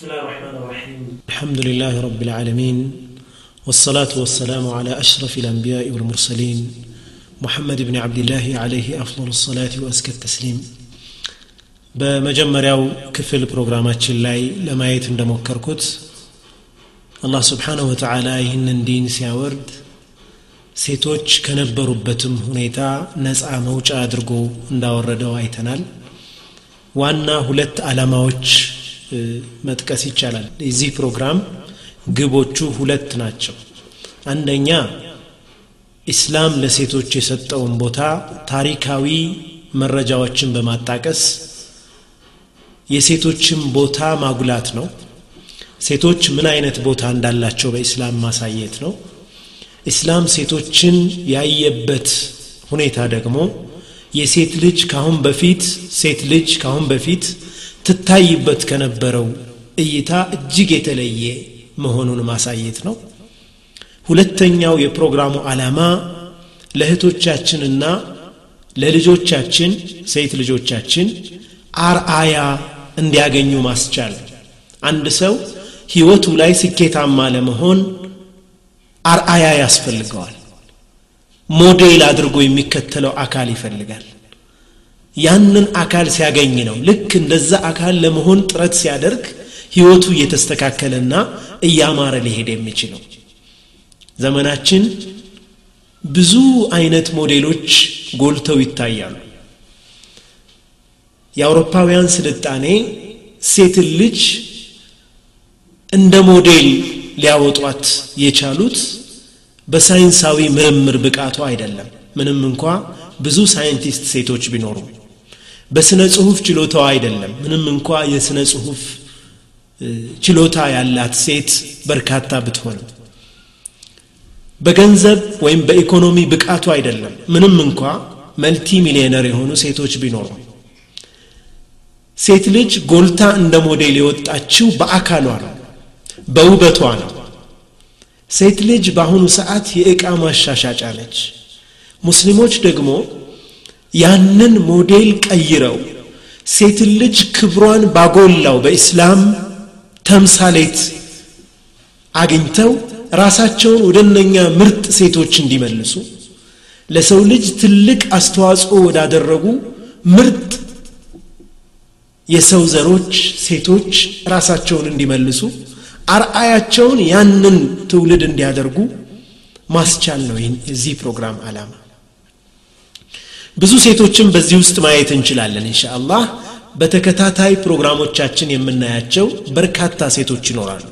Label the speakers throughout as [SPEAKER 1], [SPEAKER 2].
[SPEAKER 1] بسم الله الرحمن الرحيم الحمد لله رب العالمين والصلاة والسلام على أشرف الأنبياء والمرسلين محمد بن عبد الله عليه أفضل الصلاة وأزكى التسليم بمجمر أو كفل بروغرامات شلاي لما يتندم كركوت الله سبحانه وتعالى إن الدين سيورد ሴቶች ከነበሩበትም نزع ነፃ መውጫ አድርጎ እንዳወረደው አይተናል። ዋና ሁለት ዓላማዎች መጥቀስ ይቻላል። የዚህ ፕሮግራም ግቦቹ ሁለት ናቸው። አንደኛ ኢስላም ለሴቶች የሰጠውን ቦታ ታሪካዊ መረጃዎችን በማጣቀስ የሴቶችን ቦታ ማጉላት ነው። ሴቶች ምን አይነት ቦታ እንዳላቸው በኢስላም ማሳየት ነው። ኢስላም ሴቶችን ያየበት ሁኔታ ደግሞ የሴት ልጅ ካሁን በፊት ሴት ልጅ ካሁን በፊት ትታይበት ከነበረው እይታ እጅግ የተለየ መሆኑን ማሳየት ነው። ሁለተኛው የፕሮግራሙ ዓላማ ለእህቶቻችንና ለልጆቻችን ሴት ልጆቻችን አርአያ እንዲያገኙ ማስቻል። አንድ ሰው ህይወቱ ላይ ስኬታማ ለመሆን አርአያ ያስፈልገዋል። ሞዴል አድርጎ የሚከተለው አካል ይፈልጋል ያንን አካል ሲያገኝ ነው። ልክ እንደዛ አካል ለመሆን ጥረት ሲያደርግ ህይወቱ እየተስተካከለና እያማረ ሊሄድ የሚችለው። ዘመናችን ብዙ አይነት ሞዴሎች ጎልተው ይታያሉ። የአውሮፓውያን ስልጣኔ ሴትን ልጅ እንደ ሞዴል ሊያወጧት የቻሉት በሳይንሳዊ ምርምር ብቃቷ አይደለም። ምንም እንኳ ብዙ ሳይንቲስት ሴቶች ቢኖሩ በስነ ጽሁፍ ችሎታዋ አይደለም። ምንም እንኳ የስነ ጽሁፍ ችሎታ ያላት ሴት በርካታ ብትሆንም በገንዘብ ወይም በኢኮኖሚ ብቃቱ አይደለም። ምንም እንኳ መልቲ ሚሊዮነር የሆኑ ሴቶች ቢኖሩ። ሴት ልጅ ጎልታ እንደ ሞዴል የወጣችው በአካሏ ነው በውበቷ ነው። ሴት ልጅ በአሁኑ ሰዓት የእቃ ማሻሻጫ ነች። ሙስሊሞች ደግሞ ያንን ሞዴል ቀይረው ሴትን ልጅ ክብሯን ባጎላው በኢስላም ተምሳሌት አግኝተው ራሳቸውን ወደ እነኛ ምርጥ ሴቶች እንዲመልሱ ለሰው ልጅ ትልቅ አስተዋጽኦ ወዳደረጉ ምርጥ የሰው ዘሮች ሴቶች ራሳቸውን እንዲመልሱ አርአያቸውን ያንን ትውልድ እንዲያደርጉ ማስቻል ነው የዚህ ፕሮግራም ዓላማ ብዙ ሴቶችን በዚህ ውስጥ ማየት እንችላለን ኢንሻአላህ በተከታታይ ፕሮግራሞቻችን የምናያቸው በርካታ ሴቶች ይኖራሉ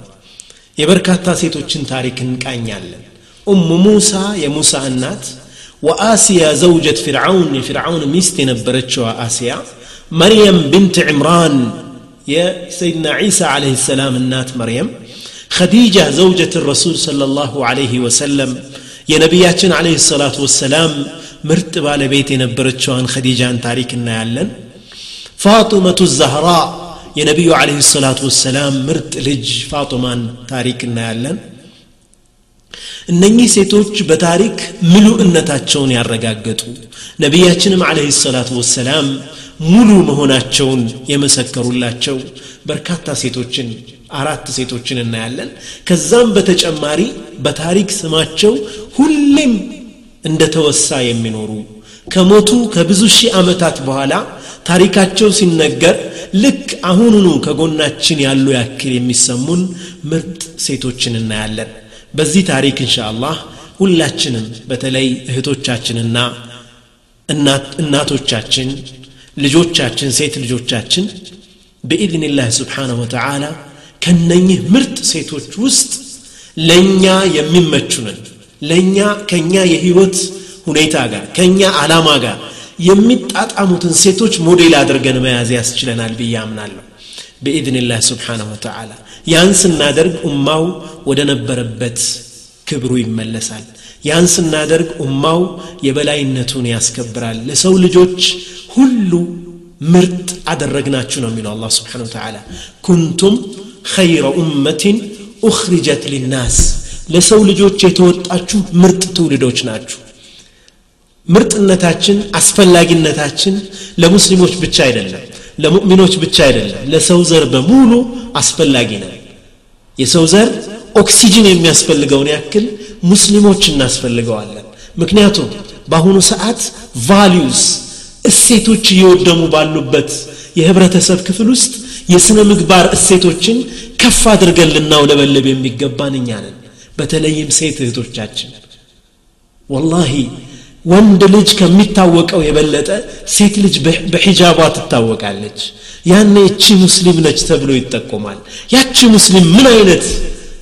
[SPEAKER 1] የበርካታ ሴቶችን ታሪክ እንቃኛለን ኡም ሙሳ የሙሳ እናት ወአሲያ ዘውጀት ፊርዓውን የፊርዓውን ሚስት የነበረችዋ አሲያ መርየም ብንት ዕምራን የሰይድና ዒሳ አለህ ሰላም እናት መርየም ኸዲጃ ዘውጀት ረሱል ሰለ ላሁ ወሰለም የነቢያችን አለህ ሰላቱ ወሰላም ምርጥ ባለቤት የነበረችዋን ኸዲጃን ታሪክ እናያለን ፋጡመቱ ዘህራ የነቢዩ አለህ ሰላቱ ወሰላም ምርጥ ልጅ ፋጡማን ታሪክ እናያለን እነኚህ ሴቶች በታሪክ ምሉእነታቸውን ያረጋገጡ ነቢያችንም አለህ ሰላቱ ወሰላም ሙሉ መሆናቸውን የመሰከሩላቸው በርካታ ሴቶችን አራት ሴቶችን እናያለን ከዛም በተጨማሪ በታሪክ ስማቸው ሁሌም እንደተወሳ የሚኖሩ ከሞቱ ከብዙ ሺህ ዓመታት በኋላ ታሪካቸው ሲነገር ልክ አሁኑኑ ከጎናችን ያሉ ያክል የሚሰሙን ምርጥ ሴቶችን እናያለን። በዚህ ታሪክ እንሻአላህ ሁላችንም በተለይ እህቶቻችንና እናቶቻችን ልጆቻችን ሴት ልጆቻችን በኢዝንላህ ስብሓንሁ ወተዓላ ከነኝህ ምርጥ ሴቶች ውስጥ ለእኛ የሚመቹንን ለእኛ ከእኛ የህይወት ሁኔታ ጋር ከእኛ ዓላማ ጋር የሚጣጣሙትን ሴቶች ሞዴል አድርገን መያዝ ያስችለናል ብዬ አምናለሁ። በኢዝንላህ ስብሓንሁ ወተዓላ ያን ስናደርግ ኡማው ወደ ነበረበት ክብሩ ይመለሳል። ያን ስናደርግ ኡማው የበላይነቱን ያስከብራል። ለሰው ልጆች ሁሉ ምርጥ አደረግናችሁ ነው የሚለው አላህ ስብሓን ወተዓላ። ኩንቱም ኸይረ ኡመትን ኡኽሪጀት ሊናስ ለሰው ልጆች የተወጣችሁ ምርጥ ትውልዶች ናችሁ። ምርጥነታችን አስፈላጊነታችን ለሙስሊሞች ብቻ አይደለም ለሙእሚኖች ብቻ አይደለም ለሰው ዘር በሙሉ አስፈላጊ ነን የሰው ዘር ኦክሲጅን የሚያስፈልገውን ያክል ሙስሊሞች እናስፈልገዋለን። ምክንያቱም በአሁኑ ሰዓት ቫሊዩስ እሴቶች እየወደሙ ባሉበት የህብረተሰብ ክፍል ውስጥ የሥነ ምግባር እሴቶችን ከፍ አድርገን ልናውለበለብ የሚገባን እኛ ነን በተለይም ሴት እህቶቻችን ወላሂ ወንድ ልጅ ከሚታወቀው የበለጠ ሴት ልጅ በሒጃቧ ትታወቃለች። ያኔ እቺ ሙስሊም ነች ተብሎ ይጠቆማል። ያቺ ሙስሊም ምን አይነት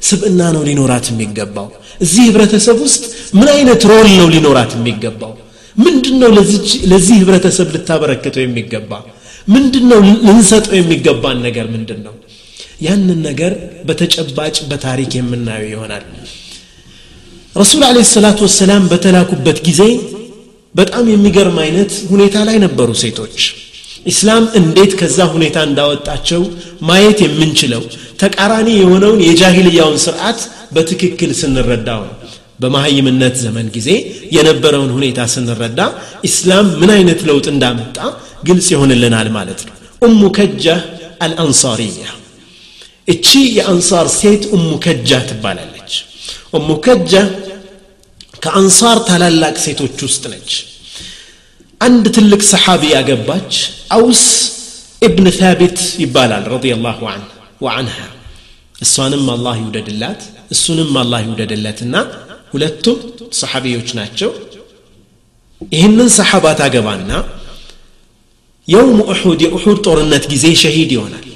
[SPEAKER 1] ስብዕና ነው ሊኖራት የሚገባው? እዚህ ህብረተሰብ ውስጥ ምን አይነት ሮል ነው ሊኖራት የሚገባው? ምንድን ነው ለዚህ ህብረተሰብ ልታበረክተው የሚገባ? ምንድን ነው ልንሰጠው የሚገባን ነገር ምንድን ነው ያንን ነገር በተጨባጭ በታሪክ የምናየው ይሆናል። ረሱል አለ ሰላቱ ወሰላም በተላኩበት ጊዜ በጣም የሚገርም አይነት ሁኔታ ላይ ነበሩ ሴቶች። ኢስላም እንዴት ከዛ ሁኔታ እንዳወጣቸው ማየት የምንችለው ተቃራኒ የሆነውን የጃሂልያውን ስርዓት በትክክል ስንረዳው ነው። በመሀይምነት ዘመን ጊዜ የነበረውን ሁኔታ ስንረዳ ኢስላም ምን አይነት ለውጥ እንዳመጣ ግልጽ ይሆንልናል ማለት ነው። ኡሙ ከጃ አልአንሳርያ እቺ የአንሳር ሴት እሙ ከጃ ትባላለች እሙ ከጃ ከአንሳር ታላላቅ ሴቶች ውስጥ ነች አንድ ትልቅ ሰሓቢ ያገባች አውስ ኢብን ታቢት ይባላል ረዲ ላሁ ወአንሃ እሷንም አላህ ይውደድላት እሱንም አላህ ይውደድለትና ሁለቱም ሰሓቢዎች ናቸው ይህንን ሰሓባ ታገባና የውም ኡሑድ የኡሑድ ጦርነት ጊዜ ሸሂድ ይሆናል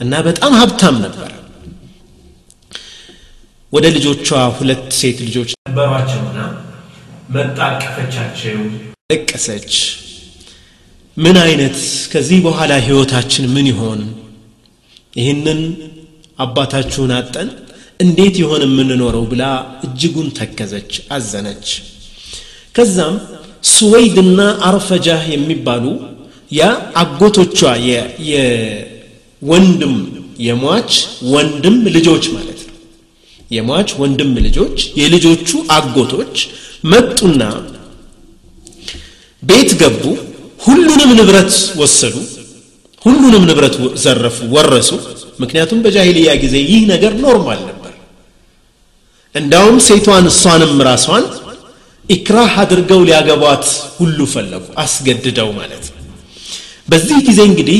[SPEAKER 1] እና በጣም ሀብታም ነበር። ወደ ልጆቿ ሁለት ሴት ልጆች ነበሯቸውና መጣቀፈቻቸው ለቀሰች ምን አይነት ከዚህ በኋላ ህይወታችን ምን ይሆን? ይህንን አባታችሁን አጠን እንዴት ይሆን የምንኖረው ብላ እጅጉን ተከዘች አዘነች። ከዛም ሱወይድና አርፈጃህ የሚባሉ ያ አጎቶቿ የወንድም የሟች ወንድም ልጆች ማለት ነው። የሟች ወንድም ልጆች የልጆቹ አጎቶች መጡና ቤት ገቡ ሁሉንም ንብረት ወሰዱ ሁሉንም ንብረት ዘረፉ ወረሱ። ምክንያቱም በጃሂልያ ጊዜ ይህ ነገር ኖርማል ነበር። እንዳውም ሴቷን እሷንም ራሷን ኢክራህ አድርገው ሊያገቧት ሁሉ ፈለጉ አስገድደው ማለት ነው። በዚህ ጊዜ እንግዲህ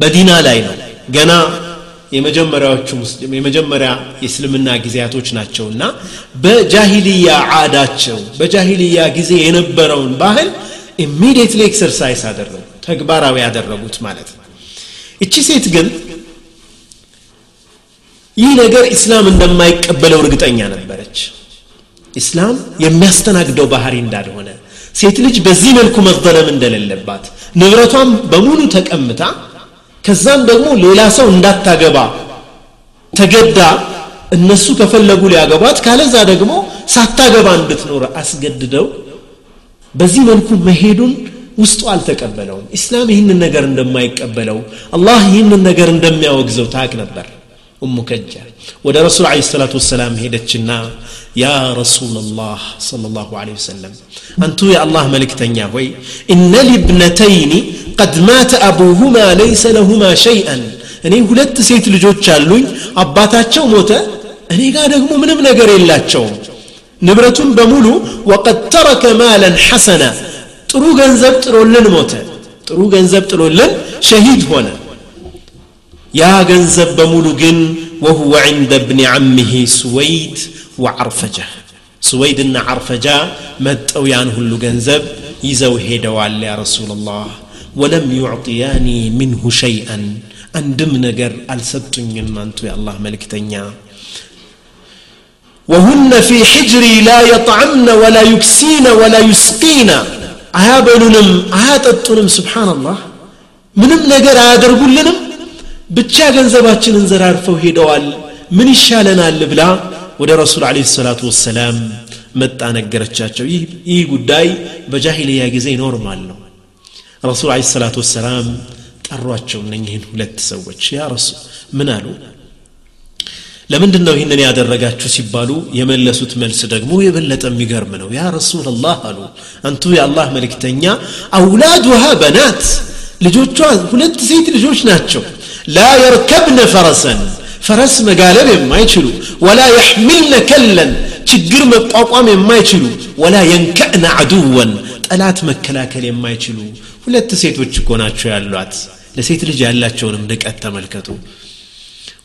[SPEAKER 1] በዲና ላይ ነው። ገና የመጀመሪያዎቹ የመጀመሪያ የእስልምና ጊዜያቶች ናቸውና በጃሂልያ አዳቸው በጃሂልያ ጊዜ የነበረውን ባህል ኢሚዲየትሊ ኤክሰርሳይዝ አደረጉ ተግባራዊ ያደረጉት ማለት ነው። እቺ ሴት ግን ይህ ነገር ኢስላም እንደማይቀበለው እርግጠኛ ነበረች። ኢስላም የሚያስተናግደው ባህሪ እንዳልሆነ ሴት ልጅ በዚህ መልኩ መዘለም እንደሌለባት ንብረቷም በሙሉ ተቀምታ ከዛም ደግሞ ሌላ ሰው እንዳታገባ ተገዳ እነሱ ከፈለጉ ሊያገቧት ካለዛ ደግሞ ሳታገባ እንድትኖር አስገድደው በዚህ መልኩ መሄዱን ውስጡ አልተቀበለውም። ኢስላም ይህንን ነገር እንደማይቀበለው አላህ ይህንን ነገር እንደሚያወግዘው ታቅ ነበር። ኡሙ ከጃ ودى رسول عليه الصلاة والسلام هيدا يا رسول الله صلى الله عليه وسلم أنتو يا الله ملك تنيا وي إن لابنتين قد مات أبوهما ليس لهما شيئا أني قلت سيت لجوت شالوين أباتا تشو موتا أني قاعد أقوم من ابن إلا تشو نبرة بمولو وقد ترك مالا حسنا تروغا زبت رولن موتا تروغا زبت رولن شهيد هنا يا جنزب بمولوجن وهو عند ابن عمه سويد وعرفجة. سويد إن عرفجة مد أو يانه جنزب يزو هيدو على رسول الله ولم يعطياني منه شيئا. عندما نجر ألسبتن من يا الله ملك تنيا وهن في حجري لا يطعمن ولا يكسين ولا يسقين. أهابنن أهاتتنم سبحان الله. منم نجر أدرقلنم ብቻ ገንዘባችንን ዘራርፈው ሄደዋል ምን ይሻለናል ብላ ወደ ረሱል አለ ሰላቱ ወሰላም መጣ ነገረቻቸው ይህ ጉዳይ በጃሂልያ ጊዜ ኖርማል ነው ረሱል አለ ሰላቱ ወሰላም ጠሯቸው እነኝህን ሁለት ሰዎች ያ ረሱል ምን አሉ ለምንድን ነው ይህንን ያደረጋችሁ ሲባሉ የመለሱት መልስ ደግሞ የበለጠ የሚገርም ነው ያ ረሱላላህ አሉ አንቱ የአላህ መልእክተኛ አውላዱሃ በናት ልጆቿ ሁለት ሴት ልጆች ናቸው لا يركبن فرسا. فرس مقالب ما يشلو ولا يحملن كلا. تشجر مقاطم ما يشلو ولا ينكأن عدوا. ألات مكلاكل ما يشلو ولا تسيت وتشكونات شو اللات لسيت الرجال لا تشون منك التملكتو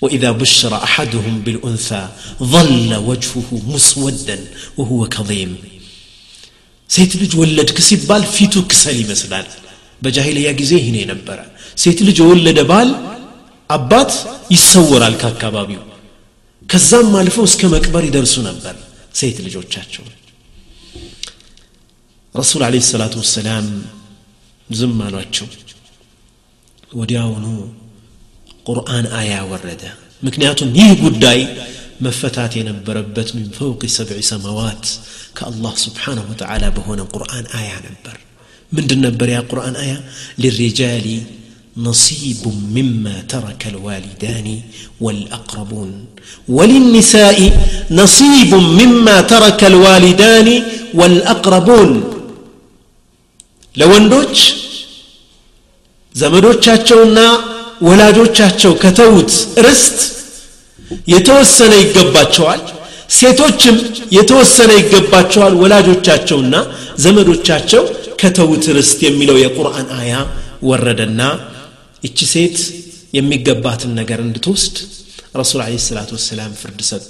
[SPEAKER 1] وإذا بشر أحدهم بالأنثى ظل وجهه مسودا وهو كظيم. سيت لج ولد كسب بال فيتو كسلي مثلا بجاهل يا جزيه نبرة سيت لج ولد بال አባት ይሰወራል ከአካባቢው ከዛም አልፈው እስከ መቅበር ይደርሱ ነበር ሴት ልጆቻቸው ረሱል አለ ሰላቱ ወሰላም ዝም አሏቸው ወዲያውኑ ቁርአን አያ ወረደ ምክንያቱም ይህ ጉዳይ መፈታት የነበረበት ሚን ፈውቅ ሰብዕ ሰማዋት ከአላህ ስብሓንሁ ወተዓላ በሆነ ቁርአን አያ ነበር ምንድን ነበር ያ ቁርአን አያ ሊሪጃሊ نصيب مما ترك الوالدان والأقربون. وللنساء نصيب مما ترك الوالدان والأقربون. لوندوج زمدوج تشاتشونا ولا تشاتشو كتوت رست يتوسل يقبا تشوال سيتوشم يتوسل يقبا تشوال ولا تشاتشونا زمدوج تشاتشو كتوت رست يميلو يا قرآن آية وردنا እቺ ሴት የሚገባትን ነገር እንድትወስድ ረሱል አለ ሰላት ወሰላም ፍርድ ሰጡ።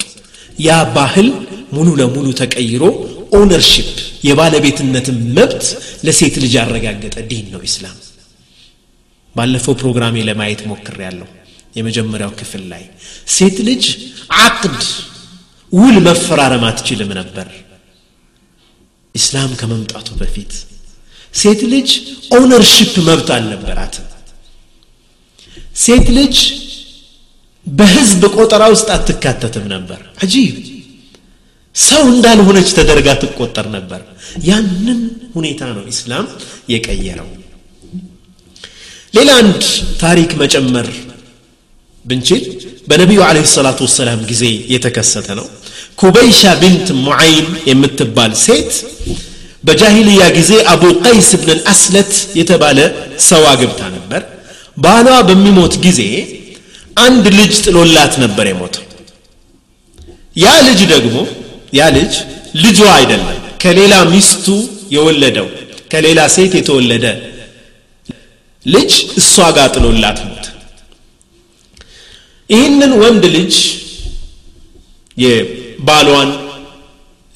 [SPEAKER 1] ያ ባህል ሙሉ ለሙሉ ተቀይሮ ኦነርሽፕ የባለቤትነትን መብት ለሴት ልጅ ያረጋገጠ ዲን ነው ኢስላም። ባለፈው ፕሮግራሜ ለማየት ሞክር ያለው የመጀመሪያው ክፍል ላይ። ሴት ልጅ አቅድ ውል መፈራረም አትችልም ነበር ኢስላም ከመምጣቱ በፊት። ሴት ልጅ ኦነርሽፕ መብት አልነበራትም ሴት ልጅ በህዝብ ቆጠራ ውስጥ አትካተትም ነበር። አጂብ! ሰው እንዳልሆነች ተደርጋ ትቆጠር ነበር። ያንን ሁኔታ ነው ኢስላም የቀየረው። ሌላ አንድ ታሪክ መጨመር ብንችል በነቢዩ አለ ሰላቱ ወሰላም ጊዜ የተከሰተ ነው። ኩበይሻ ቢንት ሙዓይን የምትባል ሴት በጃሂልያ ጊዜ አቡ ቀይስ ብን አስለት የተባለ ሰው አግብታ ነበር ባሏ በሚሞት ጊዜ አንድ ልጅ ጥሎላት ነበር የሞተው። ያ ልጅ ደግሞ ያ ልጅ ልጇ አይደለም ከሌላ ሚስቱ የወለደው ከሌላ ሴት የተወለደ ልጅ እሷ ጋር ጥሎላት ሞት ይህንን ወንድ ልጅ የባሏን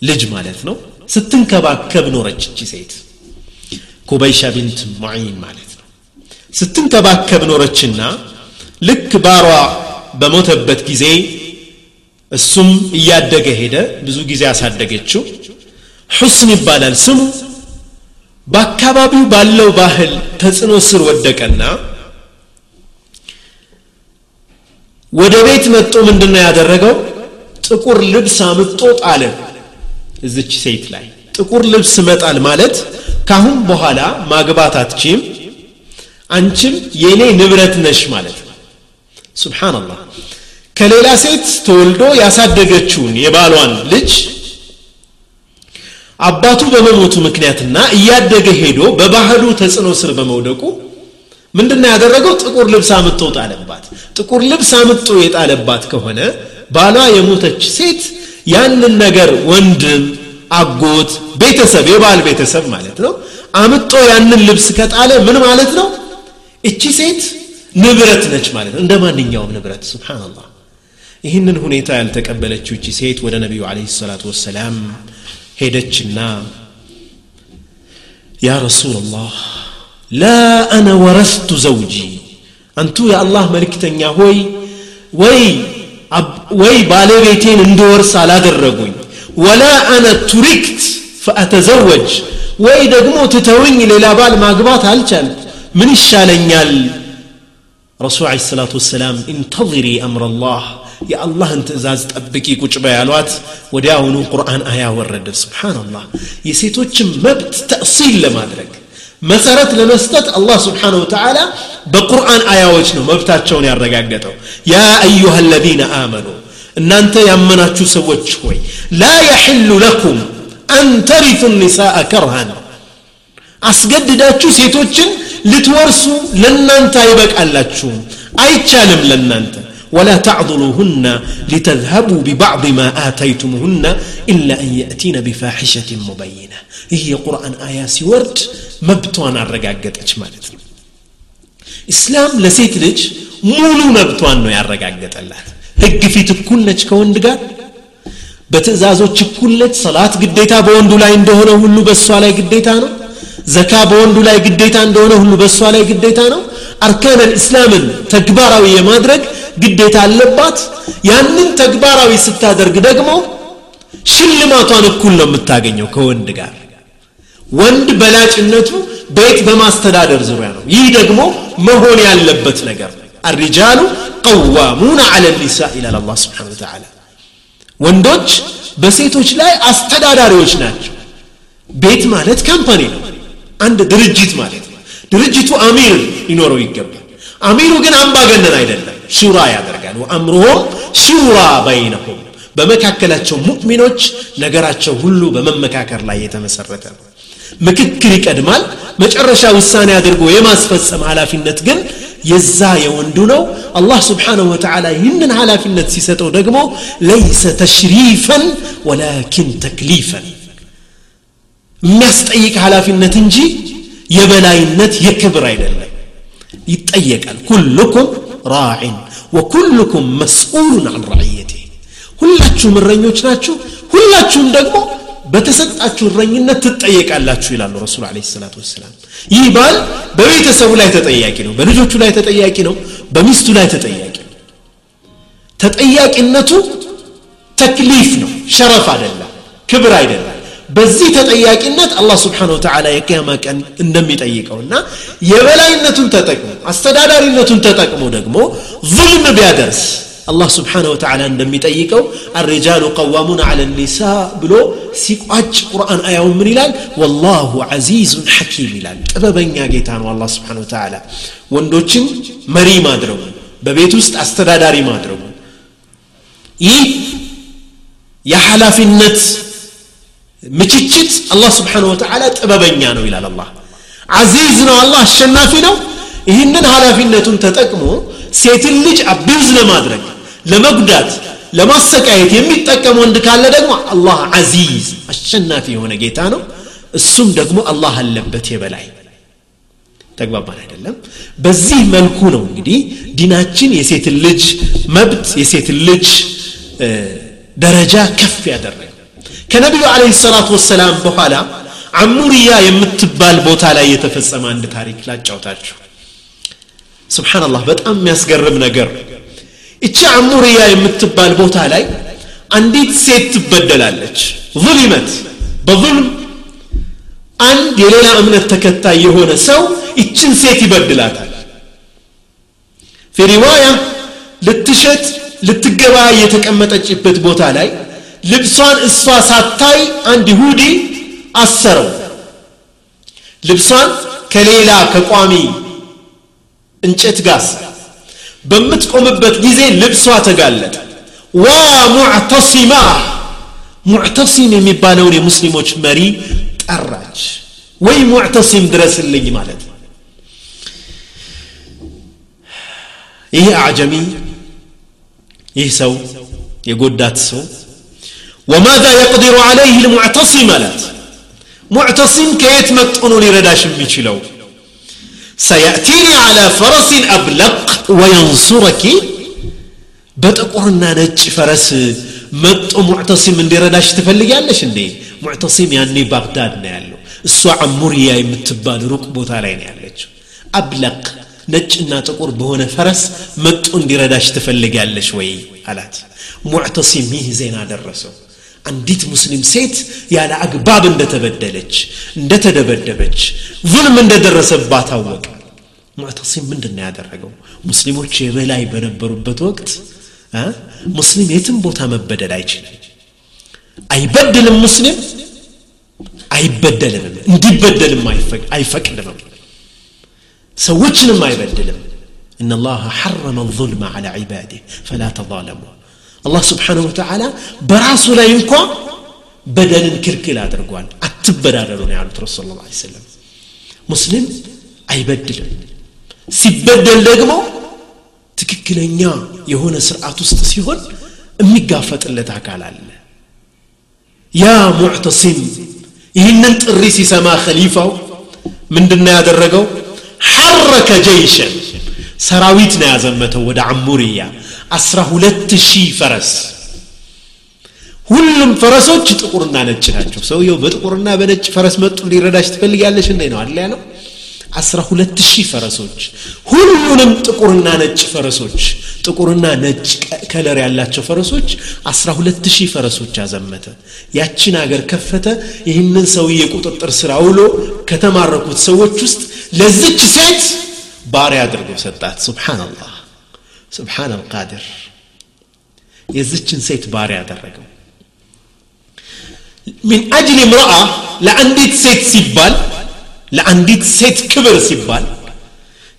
[SPEAKER 1] ልጅ ማለት ነው ስትንከባከብ ኖረች እቺ ሴት። ኩበይሻ ቢንት ሙዒን ማለት ስትንከባከብ ኖረችና ልክ ባሯ በሞተበት ጊዜ እሱም እያደገ ሄደ ብዙ ጊዜ አሳደገችው። ሑስን ይባላል ስሙ። በአካባቢው ባለው ባህል ተጽዕኖ ስር ወደቀና ወደ ቤት መጥቶ ምንድን ነው ያደረገው? ጥቁር ልብስ አምጦ ጣለ። እዝች ሴት ላይ ጥቁር ልብስ መጣል ማለት ካሁን በኋላ ማግባት አትችም አንቺም የኔ ንብረት ነሽ ማለት ነው። ስብሓንላህ ከሌላ ሴት ተወልዶ ያሳደገችውን የባሏን ልጅ አባቱ በመሞቱ ምክንያትና እያደገ ሄዶ በባህሉ ተጽዕኖ ስር በመውደቁ ምንድን ያደረገው? ጥቁር ልብስ አምጦ ጣለባት። ጥቁር ልብስ አምጦ የጣለባት ከሆነ ባሏ የሞተች ሴት ያንን ነገር ወንድም አጎት ቤተሰብ የባል ቤተሰብ ማለት ነው አምጦ ያንን ልብስ ከጣለ ምን ማለት ነው እቺ ሴት ንብረት ነች ማለት ነው እንደ ማንኛውም ንብረት ስብናላህ ይህንን ሁኔታ ያልተቀበለችው እቺ ሴት ወደ ነቢዩ አለ ሰላቱ ወሰላም ሄደችና ያ ረሱላላህ ላ አነ ወረስቱ ዘውጂ አንቱ የአላህ መልክተኛ ሆይ ወይ ወይ ባለቤቴን እንድወርስ አላደረጉኝ ወላ አነ ቱሪክት ፈአተዘወጅ ወይ ደግሞ ትተውኝ ሌላ ባል ማግባት አልቻልም من الشالنيال؟ رسول عليه الصلاة والسلام انتظري أمر الله. يا الله انت ازاز تبكي كوش بيالوات وداونو قرآن آية ورد سبحان الله يسيتو مبت تأصيل لما درك መሰረት ለመስጠት አላህ ስብሓንሁ ተዓላ በቁርአን አያዎች ነው መብታቸውን ያረጋገጠው። ያ አዩሃ ለዚነ አመኑ እናንተ ያመናችሁ ሰዎች ሆይ ላ የሕሉ ለኩም አንተሪፉ ኒሳአ ከርሃን። አስገድዳችሁ ሴቶችን لتورسو لننتا يبك ألاتشوم أي تشالم لننتا ولا تعضلوهن لتذهبوا ببعض ما آتيتمهن إلا أن يأتين بفاحشة مبينة هي قرآن آية سورد مبتوان الرقاقات أجمالت إسلام لسيت لج مولو مبتوان نو يارقاقات الله هك في تكون لج كون دقال بتزازو تكون لج صلاة قديتها بوندو لا عندهن هلو بس صلاة قديتا نو ዘካ በወንዱ ላይ ግዴታ እንደሆነ ሁሉ በእሷ ላይ ግዴታ ነው። አርካን እስላምን ተግባራዊ የማድረግ ግዴታ አለባት። ያንን ተግባራዊ ስታደርግ ደግሞ ሽልማቷን እኩል ነው የምታገኘው ከወንድ ጋር። ወንድ በላጭነቱ ቤት በማስተዳደር ዙሪያ ነው። ይህ ደግሞ መሆን ያለበት ነገር الرجال قوامون على النساء إلى الله سبحانه وتعالى ወንዶች በሴቶች ላይ አስተዳዳሪዎች ናቸው። ቤት ማለት ካምፓኒ ነው። አንድ ድርጅት ማለት ነው ድርጅቱ አሚር ሊኖረው ይገባል አሚሩ ግን አምባገነን አይደለም ሹራ ያደርጋል ወአምሩሁም ሹራ በይነሁም በመካከላቸው ሙእሚኖች ነገራቸው ሁሉ በመመካከር ላይ የተመሰረተ ነው ምክክር ይቀድማል መጨረሻ ውሳኔ አድርጎ የማስፈጸም ኃላፊነት ግን የዛ የወንዱ ነው አላህ ስብሓንሁ ወተዓላ ይህንን ኃላፊነት ሲሰጠው ደግሞ ለይሰ ተሽሪፈን ወላኪን ተክሊፈን የሚያስጠይቅ ኃላፊነት እንጂ የበላይነት የክብር አይደለም ይጠየቃል ኩልኩም ራዕን ወኩልኩም መስኡሉን አን ራዕየቴ ሁላችሁም እረኞች ናችሁ ሁላችሁም ደግሞ በተሰጣችሁ እረኝነት ትጠየቃላችሁ ይላሉ ረሱል አለ ሰላት ወሰላም ይህ ባል በቤተሰቡ ላይ ተጠያቂ ነው በልጆቹ ላይ ተጠያቂ ነው በሚስቱ ላይ ተጠያቂ ነው ተጠያቂነቱ ተክሊፍ ነው ሸረፍ አይደለም ክብር አይደለም በዚህ ተጠያቂነት አላህ ስብሓን ወተላ የቅያማ ቀን እንደሚጠይቀው እና የበላይነቱን ተጠቅሞ አስተዳዳሪነቱን ተጠቅሞ ደግሞ ظልም ቢያደርስ አላህ ስብሓን ወተላ እንደሚጠይቀው አልሪጃሉ ቀዋሙን አለ ኒሳ ብሎ ሲቋጭ ቁርአን አያውን ምን ይላል ወላሁ አዚዙን ሐኪም ይላል ጥበበኛ ጌታ ነው አላህ ስብሓን ወተላ ወንዶችን መሪ ማድረጉን በቤት ውስጥ አስተዳዳሪ ማድረጉን ይህ የኃላፊነት ምችችት አላህ ስብሓን ወተዓላ ጥበበኛ ነው ይላል አላህ። አዚዝ ነው አላህ አሸናፊ ነው። ይህንን ኃላፊነቱን ተጠቅሞ ሴትን ልጅ አቢውዝ ለማድረግ ለመጉዳት ለማሰቃየት የሚጠቀም ወንድ ካለ ደግሞ አላህ አዚዝ አሸናፊ የሆነ ጌታ ነው። እሱም ደግሞ አላህ አለበት የበላይ። ተግባባን አይደለም? በዚህ መልኩ ነው እንግዲህ ዲናችን የሴትን ልጅ መብት የሴትን ልጅ ደረጃ ከፍ ያደረገ ከነቢዩ አለህ ሰላት ወሰላም በኋላ አሙርያ የምትባል ቦታ ላይ የተፈጸመ አንድ ታሪክ ላጫውታችሁ። ስብሓንላህ በጣም የሚያስገርም ነገር። እቺ አሙርያ የምትባል ቦታ ላይ አንዲት ሴት ትበደላለች። ظልመት በظልም አንድ የሌላ እምነት ተከታይ የሆነ ሰው ይችን ሴት ይበድላታል። ፊ ሪዋያ ልትሸጥ ልትገባ የተቀመጠችበት ቦታ ላይ ልብሷን እሷ ሳታይ አንድ ይሁዲ አሰረው ልብሷን ከሌላ ከቋሚ እንጨት ጋር በምትቆምበት ጊዜ ልብሷ ተጋለጠ ዋ ሙዕተሲማ ሙዕተሲም የሚባለውን የሙስሊሞች መሪ ጠራች ወይ ሙዕተሲም ድረስልኝ ማለት ነው ይህ አዕጀሚ ይህ ሰው የጎዳት ሰው وماذا يقدر عليه المعتصم لات معتصم كيت متقن لرداش بيشلو. سيأتيني على فرس أبلق وينصرك. بتقرنا نج فرس مت معتصم من لرداش تفلق يالش اني معتصم يعني بغداد نالو السوع مريا يمتبال روك بوتالين يالش أبلق ነጭና ጥቁር በሆነ ፈረስ تفل እንዲረዳሽ ትፈልጋለሽ ወይ? معتصم ሙዕተሲም زين هذا الرسول አንዲት ሙስሊም ሴት ያለ አግባብ እንደተበደለች እንደተደበደበች ዙልም እንደደረሰባት አወቀ ሙዕተሲም ምንድን ነው ያደረገው ሙስሊሞች የበላይ በነበሩበት ወቅት ሙስሊም የትም ቦታ መበደል አይችልም አይበድልም ሙስሊም አይበደልም እንዲበደልም አይፈቅድም ሰዎችንም አይበድልም ان الله حرم الظلم على عباده فلا تظالموا الله سبحانه وتعالى براسو لا ينكو بدل الكركلة ترقوان أتبرى رضي الله عنه صلى الله عليه وسلم. مسلم أي بدل سيبدل لقمه تككلنيا يهون سرعة تستسيهون أمي قافت اللي تحكى الله. يا معتصم يهن أنت الرئيسي سما خليفة من دنيا درقو حرك جيشا. سراويتنا يا زمته ودع አስራ ሁለት ሺህ ፈረስ። ሁሉም ፈረሶች ጥቁርና ነጭ ናቸው። ሰውየው በጥቁርና በነጭ ፈረስ መጡ። ሊረዳሽ ትፈልጋለሽ እንዴ ነው አለ ያለው። አስራ ሁለት ሺህ ፈረሶች ሁሉንም ጥቁርና ነጭ ፈረሶች ጥቁርና ነጭ ከለር ያላቸው ፈረሶች አስራ ሁለት ሺህ ፈረሶች አዘመተ። ያችን አገር ከፈተ። ይህንን ሰውዬ ቁጥጥር ስር አውሎ ከተማረኩት ሰዎች ውስጥ ለዝች ሴት ባሪያ አድርጎ ሰጣት። ስብሓንላህ سبحان القادر. يزجن سيت باري هذا أدرقه من أجل امرأة لأنديت سيت سيبال لأنديت سيت كبر سيبال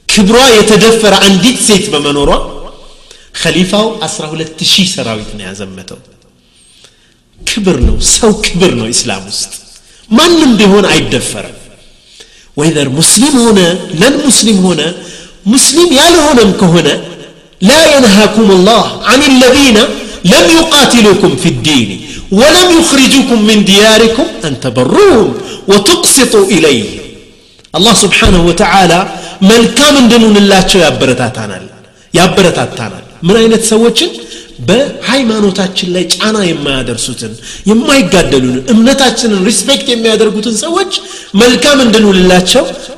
[SPEAKER 1] كبرى يتدفر عنديت سيت بمنورة خليفة أسره لتشي سراويت نعزمته كبرنو سو كبرنو إسلام است ما نمدي هون أي دفر وإذا مسلم هنا لن مسلم هنا مسلم يالهون هنا لا ينهاكم الله عن الذين لم يقاتلوكم في الدين ولم يخرجوكم من دياركم أن تبروهم وتقسطوا إليه. الله سبحانه وتعالى من كان من دنون الله يا برتاتانا يا برتاتانا من أين تسوتشن بهاي ما نوتاتشن ليش أنا يما درسوتن يما يقدلون إم نتاتشن ريسبكت يما درسوتن سوتش من من دنون الله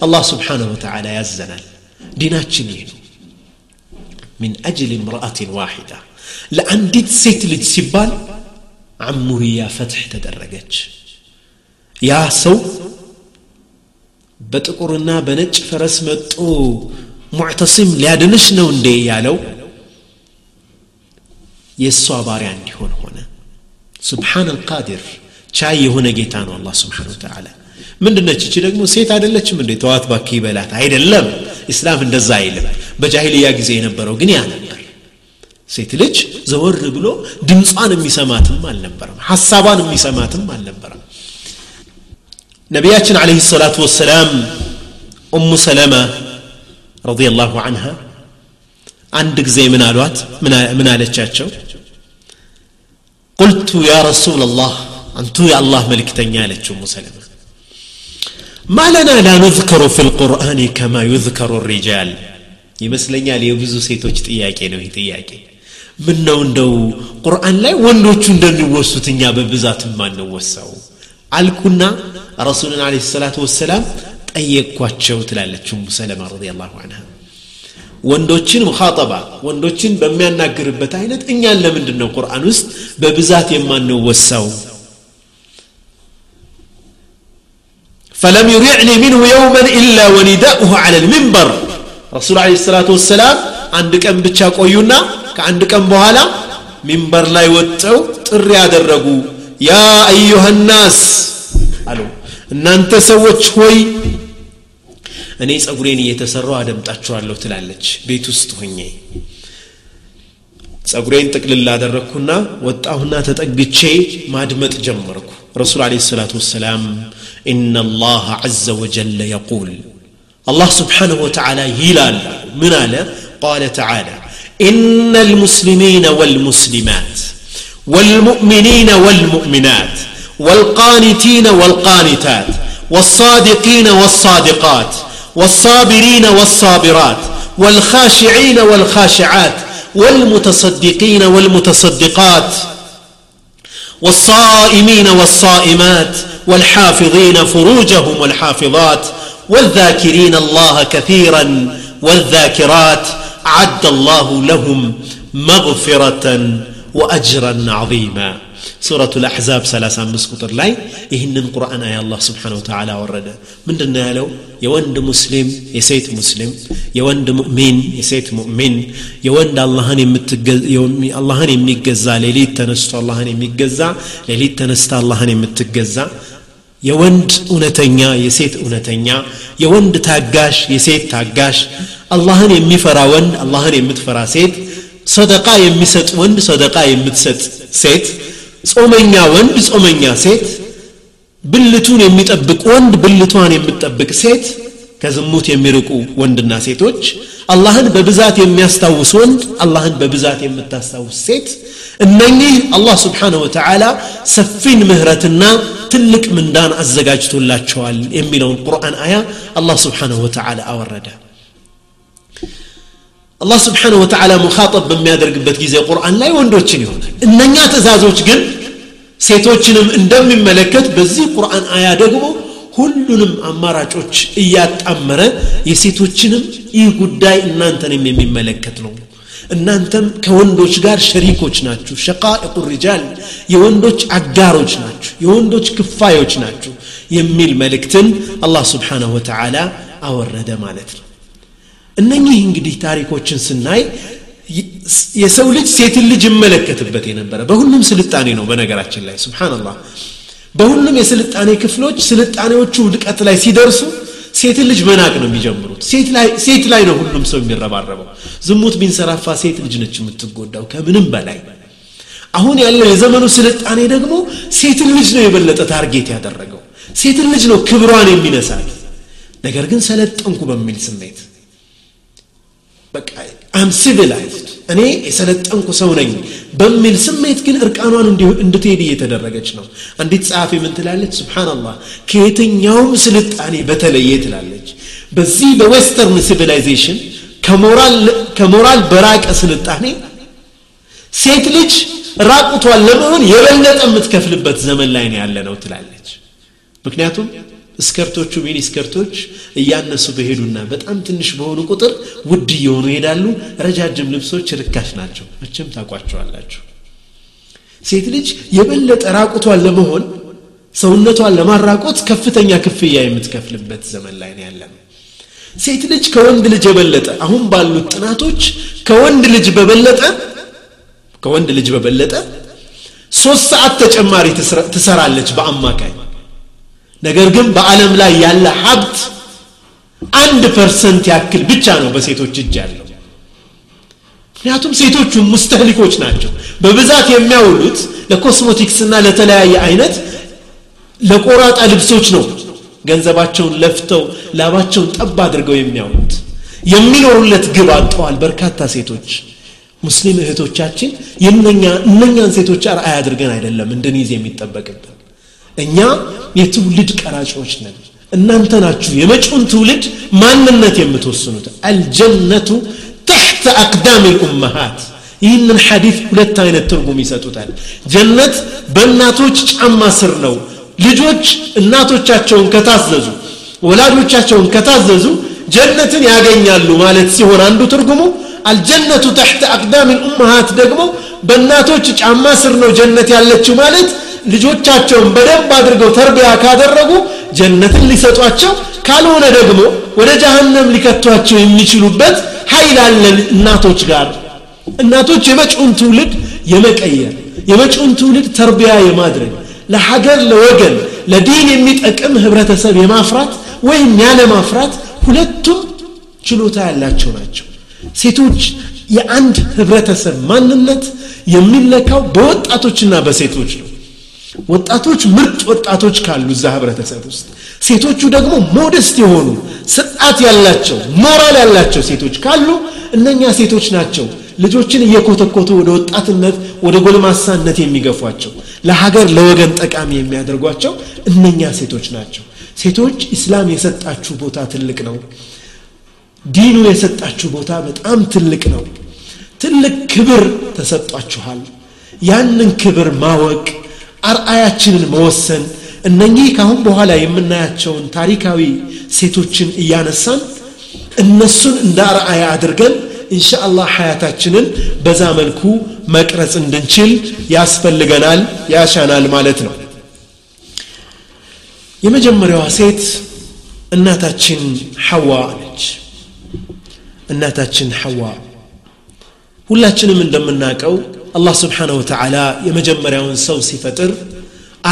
[SPEAKER 1] الله سبحانه وتعالى يزنا ديناتشن يهنو من أجل امرأة واحدة. لأنديت سيت لتسبال عمري يا فتح تدرجت يا سو بتقرنا بنج فرسمت أو معتصم ليادنش نوندي يا لو يسوع باري عندي هون هنا سبحان القادر شاي هنا جيتان والله سبحانه وتعالى من دنا تشي دغمو سيت عدلتش من دي توات باكي بلات عيد اسلام اندزا يلم በጃሂልያ ጊዜ የነበረው ግን ያ ነበር ሴት ልጅ ዘወር ብሎ ድምጿን የሚሰማትም አልነበረም ሀሳቧን የሚሰማትም አልነበረም ነቢያችን አለህ ሰላቱ ወሰላም ኡሙ ሰለማ ረዲ ላሁ አንሃ አንድ ጊዜ ምን አሏት ምን አለቻቸው ቁልቱ ያ ረሱል ላህ አንቱ የአላህ መልክተኛ አለችው ኡሙ ሰለማ ما لنا لا نذكر في القرآن كما يذكر الرجال ይመስለኛል የብዙ ሴቶች ጥያቄ ነው ይህ ጥያቄ ምን ነው እንደው ቁርአን ላይ ወንዶቹ እንደሚወሱት እኛ በብዛት ማንወሳው አልኩና ረሱልን አለ ሰላቱ ወሰላም ጠየቅኳቸው ትላለች ሙ ሰለማ ረዲ ላሁ አንሃ ወንዶችን ሙኻጠባ ወንዶችን በሚያናግርበት አይነት እኛን ለምንድን ነው ቁርአን ውስጥ በብዛት የማንወሳው فلم يرعني منه يوما إلا ونداؤه على المنبر ረሱል አለ ሰላቱ ወሰላም አንድ ቀን ብቻ ቆዩና ከአንድ ቀን በኋላ ሚንበር ላይ ወጥተው ጥሪ ያደረጉ ያ አዩሃናስ አሉ እናንተ ሰዎች ሆይ እኔ ጸጉሬን እየተሰራው አደምጣችኋለሁ ትላለች ቤት ውስጥ ሆኜ ጸጉሬን ጥቅልል አደረግኩና ወጣሁና ተጠግቼ ማድመጥ ጀመርኩ ረሱል አለ ሰላቱ ወሰላም ኢነ አላህ ዘ ወጀለ የቁል الله سبحانه وتعالى يلال من على قال تعالى إن المسلمين والمسلمات والمؤمنين والمؤمنات والقانتين والقانتات والصادقين والصادقات والصابرين والصابرات والخاشعين والخاشعات والمتصدقين والمتصدقات والصائمين والصائمات والحافظين فروجهم والحافظات والذاكرين الله كثيرا والذاكرات أعد الله لهم مغفرة وأجرا عظيما. سورة الأحزاب سلاسة مسكتر لاي إهن قرآن يا الله سبحانه وتعالى ورد من دنا لو يوند مسلم يسيت مسلم يوند مؤمن يسيت مؤمن يوند اللهن يمتجز اللهن يميجزا ليليت تنستو اللهن يميجزا ليليت تنستا اللهن يمتجزا የወንድ እውነተኛ የሴት እውነተኛ የወንድ ታጋሽ የሴት ታጋሽ አላህን የሚፈራ ወንድ አላህን የምትፈራ ሴት ሰደቃ የሚሰጥ ወንድ ሰደቃ የምትሰጥ ሴት ጾመኛ ወንድ ጾመኛ ሴት ብልቱን የሚጠብቅ ወንድ ብልቷን የምትጠብቅ ሴት ከዝሙት የሚርቁ ወንድና ሴቶች አላህን በብዛት የሚያስታውስ ወንድ አላህን በብዛት የምታስታውስ ሴት እነኚህ አላህ ስብሓነ ወተዓላ ሰፊን ምህረትና ትልቅ ምንዳን አዘጋጅቶላቸዋል የሚለውን ቁርአን አያ አላህ ስብሓነ ወተዓላ አወረደ አላህ ስብሓነ ወተዓላ ሙኻጠብ በሚያደርግበት ጊዜ ቁርአን ላይ ወንዶችን ይሆናል እነኛ ትእዛዞች ግን ሴቶችንም እንደሚመለከት በዚህ ቁርአን አያ ደግሞ ሁሉንም አማራጮች እያጣመረ የሴቶችንም ይህ ጉዳይ እናንተንም የሚመለከት ነው። እናንተም ከወንዶች ጋር ሸሪኮች ናችሁ ሸቃኢቁ ሪጃል የወንዶች አጋሮች ናችሁ የወንዶች ክፋዮች ናችሁ የሚል መልእክትን አላህ ስብሓንሁ ወተዓላ አወረደ ማለት ነው። እነኚህ እንግዲህ ታሪኮችን ስናይ የሰው ልጅ ሴትን ልጅ ይመለከትበት የነበረ በሁሉም ስልጣኔ ነው። በነገራችን ላይ ስብሓንላህ በሁሉም የስልጣኔ ክፍሎች ስልጣኔዎቹ ውድቀት ላይ ሲደርሱ ሴትን ልጅ መናቅ ነው የሚጀምሩት። ሴት ላይ ነው ሁሉም ሰው የሚረባረበው። ዝሙት ቢንሰራፋ ሴት ልጅ ነች የምትጎዳው ከምንም በላይ። አሁን ያለው የዘመኑ ስልጣኔ ደግሞ ሴትን ልጅ ነው የበለጠ ታርጌት ያደረገው። ሴትን ልጅ ነው ክብሯን የሚነሳት። ነገር ግን ሰለጠንኩ በሚል ስሜት በቃ አም ሲቪላይዝድ እኔ የሰለጠንኩ ሰው ነኝ በሚል ስሜት ግን እርቃኗን እንድትሄድ እየተደረገች ነው። አንዲት ጸሐፊ ምን ትላለች? ስብሓናላህ ከየትኛውም ስልጣኔ በተለየ ትላለች። በዚህ በዌስተርን ሲቪላይዜሽን ከሞራል በራቀ ስልጣኔ ሴት ልጅ ራቁቷን ለመሆን የበለጠ የምትከፍልበት ዘመን ላይ ነው ያለ ነው ትላለች። ምክንያቱም እስከርቶቹ ሚኒ ስከርቶች እያነሱ በሄዱና በጣም ትንሽ በሆኑ ቁጥር ውድ እየሆኑ ይሄዳሉ። ረጃጅም ልብሶች ርካሽ ናቸው። መቼም ታቋቸዋላችሁ ሴት ልጅ የበለጠ ራቁቷን ለመሆን ሰውነቷን ለማራቆት ከፍተኛ ክፍያ የምትከፍልበት ዘመን ላይ ነው ያለ ሴት ልጅ ከወንድ ልጅ የበለጠ አሁን ባሉት ጥናቶች ከወንድ ልጅ በበለጠ ከወንድ ልጅ በበለጠ ሶስት ሰዓት ተጨማሪ ትሰራለች በአማካኝ ነገር ግን በዓለም ላይ ያለ ሀብት አንድ ፐርሰንት ያክል ብቻ ነው በሴቶች እጅ ያለው። ምክንያቱም ሴቶቹ ሙስተህሊኮች ናቸው። በብዛት የሚያውሉት ለኮስሞቲክስ እና ለተለያየ አይነት ለቆራጣ ልብሶች ነው ገንዘባቸውን ለፍተው ላባቸውን ጠብ አድርገው የሚያውሉት። የሚኖሩለት ግብ አጥተዋል በርካታ ሴቶች። ሙስሊም እህቶቻችን እነኛን ሴቶች አርአያ አድርገን አይደለም እንድንይዝ የሚጠበቅብን እኛ የትውልድ ቀራጮች ነን። እናንተ ናችሁ የመጪውን ትውልድ ማንነት የምትወስኑት። አልጀነቱ ተሕተ አቅዳም ልኡመሃት ይህንን ሐዲፍ ሁለት አይነት ትርጉም ይሰጡታል። ጀነት በእናቶች ጫማ ስር ነው። ልጆች እናቶቻቸውን ከታዘዙ ወላጆቻቸውን ከታዘዙ ጀነትን ያገኛሉ ማለት ሲሆን አንዱ ትርጉሙ አልጀነቱ ተሕተ አቅዳም ልኡመሃት ደግሞ በእናቶች ጫማ ስር ነው ጀነት ያለችው ማለት ልጆቻቸውን በደንብ አድርገው ተርቢያ ካደረጉ ጀነትን ሊሰጧቸው ካልሆነ ደግሞ ወደ ጀሃነም ሊከቷቸው የሚችሉበት ኃይል አለ እናቶች ጋር። እናቶች የመጪውን ትውልድ የመቀየር የመጪውን ትውልድ ተርቢያ የማድረግ ለሀገር ለወገን ለዲን የሚጠቅም ህብረተሰብ የማፍራት ወይም ያለ ማፍራት ሁለቱም ችሎታ ያላቸው ናቸው። ሴቶች የአንድ ህብረተሰብ ማንነት የሚለካው በወጣቶችና በሴቶች ነው ወጣቶች ምርጥ ወጣቶች ካሉ እዛ ህብረተሰብ ውስጥ። ሴቶቹ ደግሞ ሞደስት የሆኑ ስርዓት ያላቸው ሞራል ያላቸው ሴቶች ካሉ እነኛ ሴቶች ናቸው ልጆችን እየኮተኮቱ ወደ ወጣትነት ወደ ጎልማሳነት የሚገፏቸው። ለሀገር ለወገን ጠቃሚ የሚያደርጓቸው እነኛ ሴቶች ናቸው። ሴቶች ኢስላም የሰጣችሁ ቦታ ትልቅ ነው። ዲኑ የሰጣችሁ ቦታ በጣም ትልቅ ነው። ትልቅ ክብር ተሰጧችኋል። ያንን ክብር ማወቅ አርአያችንን መወሰን። እነኚህ ካሁን በኋላ የምናያቸውን ታሪካዊ ሴቶችን እያነሳን እነሱን እንደ አርአያ አድርገን ኢንሻአላህ ሀያታችንን በዛ መልኩ መቅረጽ እንድንችል ያስፈልገናል ያሻናል ማለት ነው። የመጀመሪያዋ ሴት እናታችን ሐዋ ነች። እናታችን ሐዋ። ሁላችንም እንደምናውቀው الله سبحانه وتعالى يمجمر يون سوسي فتر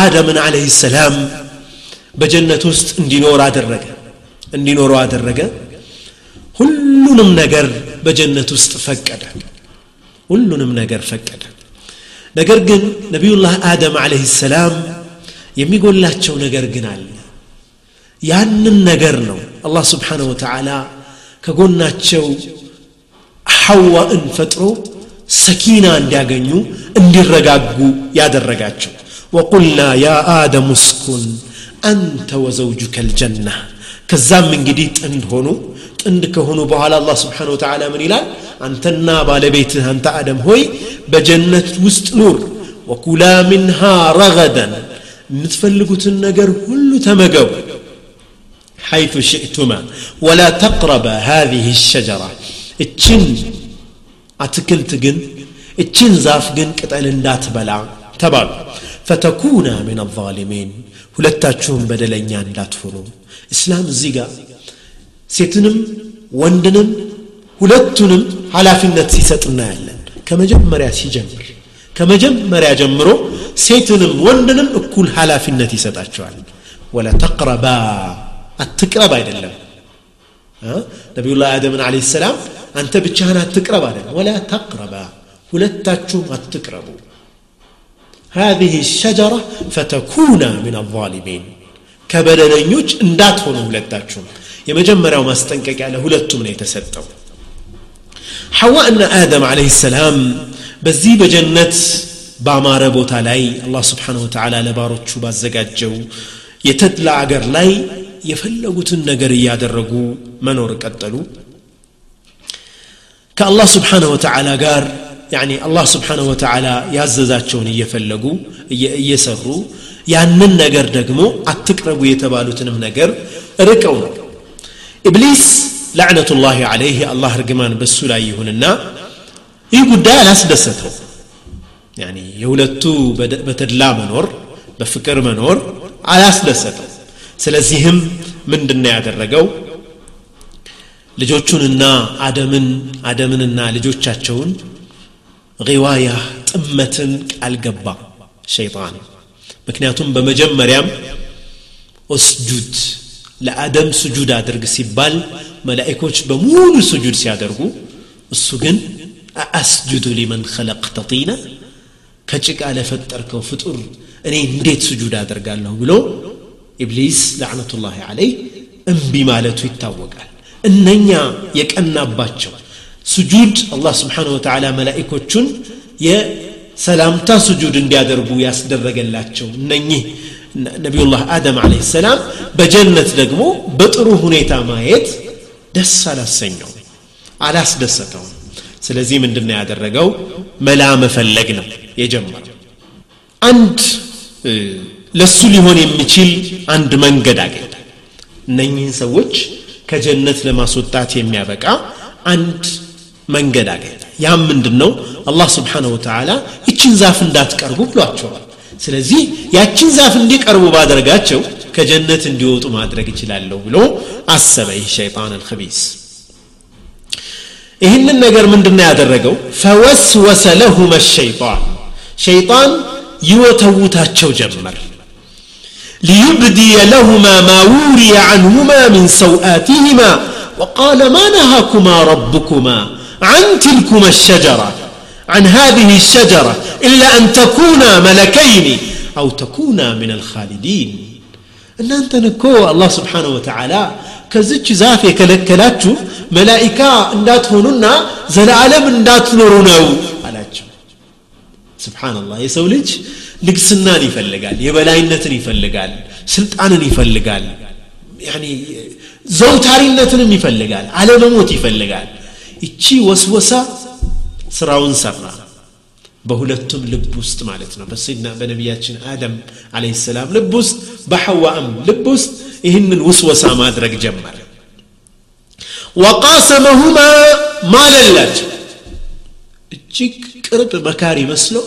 [SPEAKER 1] آدم عليه السلام بجنة است اندي نور عاد الرقا اندي نور عاد الرقا هلون منقر بجنة است فكدا هلون منقر فكدا نقر قن نبي الله آدم عليه السلام يميقول الله تشو نقر قن يان النقر نو الله سبحانه وتعالى كقول كقولنا تشو حواء فترو سكينة عند أنديغنيو أندي الرقاقو يا درقاتشو وقلنا يا آدم اسكن أنت وزوجك الجنة كزام من جديد أند هونو عندك هونو بها الله سبحانه وتعالى من إلى أنت النابة لبيتها أنت آدم هوي بجنة وست نور وكلا منها رغدا نتفلقوا تنقر كل تمقو حيث شئتما ولا تقرب هذه الشجرة اتشن አትክልት ግን እችን ዛፍ ግን ቅጠል እንዳትበላ ተባሉ ፈተኩና ምን አዛሊሚን ሁለታችሁም በደለኛ እንዳትሆኑ እስላም እዚህ ጋር ሴትንም ወንድንም ሁለቱንም ኃላፊነት ሲሰጥ እናያለን ከመጀመሪያ ሲጀምር ከመጀመሪያ ጀምሮ ሴትንም ወንድንም እኩል ኃላፊነት ይሰጣቸዋል ወላ ተቅረባ አትቅረብ አይደለም ነቢዩላህ አደምን አለ ሰላም አንተ ብቻህን አትቅረብ አለ። ወላ ተቅረባ ሁለታችሁም አትቅረቡ። هذه الشجرة فتكون من الظالمين كبلنيوج اندات ولا ولداتشون يا مجمع وما استنكك على هلدتو من يتسدو حواء أن آدم عليه السلام بزي بجنة بعمارة بوتا لاي الله سبحانه وتعالى لبارو تشوبا الزقاد جو يتدلع عقر لاي يفلقوا تنقر يادرقو منور قدلو ከአላህ ስብሓነ ወተዓላ ጋር ያኒ አላህ ስብሓነ ወተዓላ ያዘዛቸውን እየፈለጉ እየሰሩ ያንን ነገር ደግሞ አትቅረቡ የተባሉትንም ነገር ርቀው ነው ኢብሊስ ላዕነቱላህ አለይህ አላህ እርግማን በሱ ላይ ይሁንና ይህ ጉዳይ አላስደሰተው ያኒ የሁለቱ በተድላ መኖር በፍቅር መኖር አላስደሰተው ስለዚህም ምንድን ያደረገው ልጆቹንና አደምን አደምንና ልጆቻቸውን ዋያ ጥመትን ቃል ገባ ሸይጣን ምክንያቱም በመጀመሪያም ኦስጁድ ለአደም ስጁድ አድርግ ሲባል መላእኮች በሙሉ ስጁድ ሲያደርጉ እሱ ግን አስጁዱ ሊመን ከለቅተ ጢና ከጭቃ ለፈጠርከው ፍጡር እኔ እንዴት ስጁድ አደርጋለሁ ብሎ ኢብሊስ ለዕነቱላህ አለይህ እምቢ ማለቱ ይታወቃል እነኛ የቀናባቸው ስጁድ አላህ ስብሓን ወተዓላ መላኢኮቹን የሰላምታ ስጁድ እንዲያደርጉ ያስደረገላቸው እነኚህ ነቢዩላህ አደም አለህ ሰላም በጀነት ደግሞ በጥሩ ሁኔታ ማየት ደስ አላሰኘው አላስደሰተውም። ስለዚህ ምንድን ያደረገው? መላ መፈለግ ነው የጀመረው። አንድ ለሱ ሊሆን የሚችል አንድ መንገድ አገኘ። እነኚህን ሰዎች ከጀነት ለማስወጣት የሚያበቃ አንድ መንገድ አገኘ። ያም ምንድን ነው አላህ ስብሓንሁ ወተዓላ ይችን ዛፍ እንዳትቀርቡ ብሏቸዋል። ስለዚህ ያችን ዛፍ እንዲቀርቡ ባደረጋቸው ከጀነት እንዲወጡ ማድረግ ይችላለሁ ብሎ አሰበ ይህ ሸይጣን አልከቢስ ይህንን ነገር ምንድን ያደረገው? ፈወስወሰ ለሁመ ሸይጣን። ሸይጣን ይወተውታቸው ጀመር ليبدي لهما ما وري عنهما من سوآتهما وقال ما نهاكما ربكما عن تلكما الشجرة؟ عن هذه الشجرة إلا أن تكونا ملكين أو تكونا من الخالدين. እናንተ الله سبحانه وتعالى. ወተዓላ زافي ዛፍ የከለከላችሁ መላኢካ እንዳትሆኑና ዘላዓለም እንዳትኖሩ ነው አላቸው سبحان الله يسولج. ልግስናን ይፈልጋል የበላይነትን ይፈልጋል ስልጣንን ይፈልጋል ዘውታሪነትንም ይፈልጋል አለመሞት ይፈልጋል እቺ ወስወሳ ስራውን ሰራ በሁለቱም ልብ ውስጥ ማለት ነው በሰይድና በነቢያችን አደም አለ ሰላም ልብ ውስጥ በሐዋእም ልብ ውስጥ ይህንን ውስወሳ ማድረግ ጀመረ ወቃሰመሁማ ማለላቸው እጅግ ቅርብ መካሪ መስለው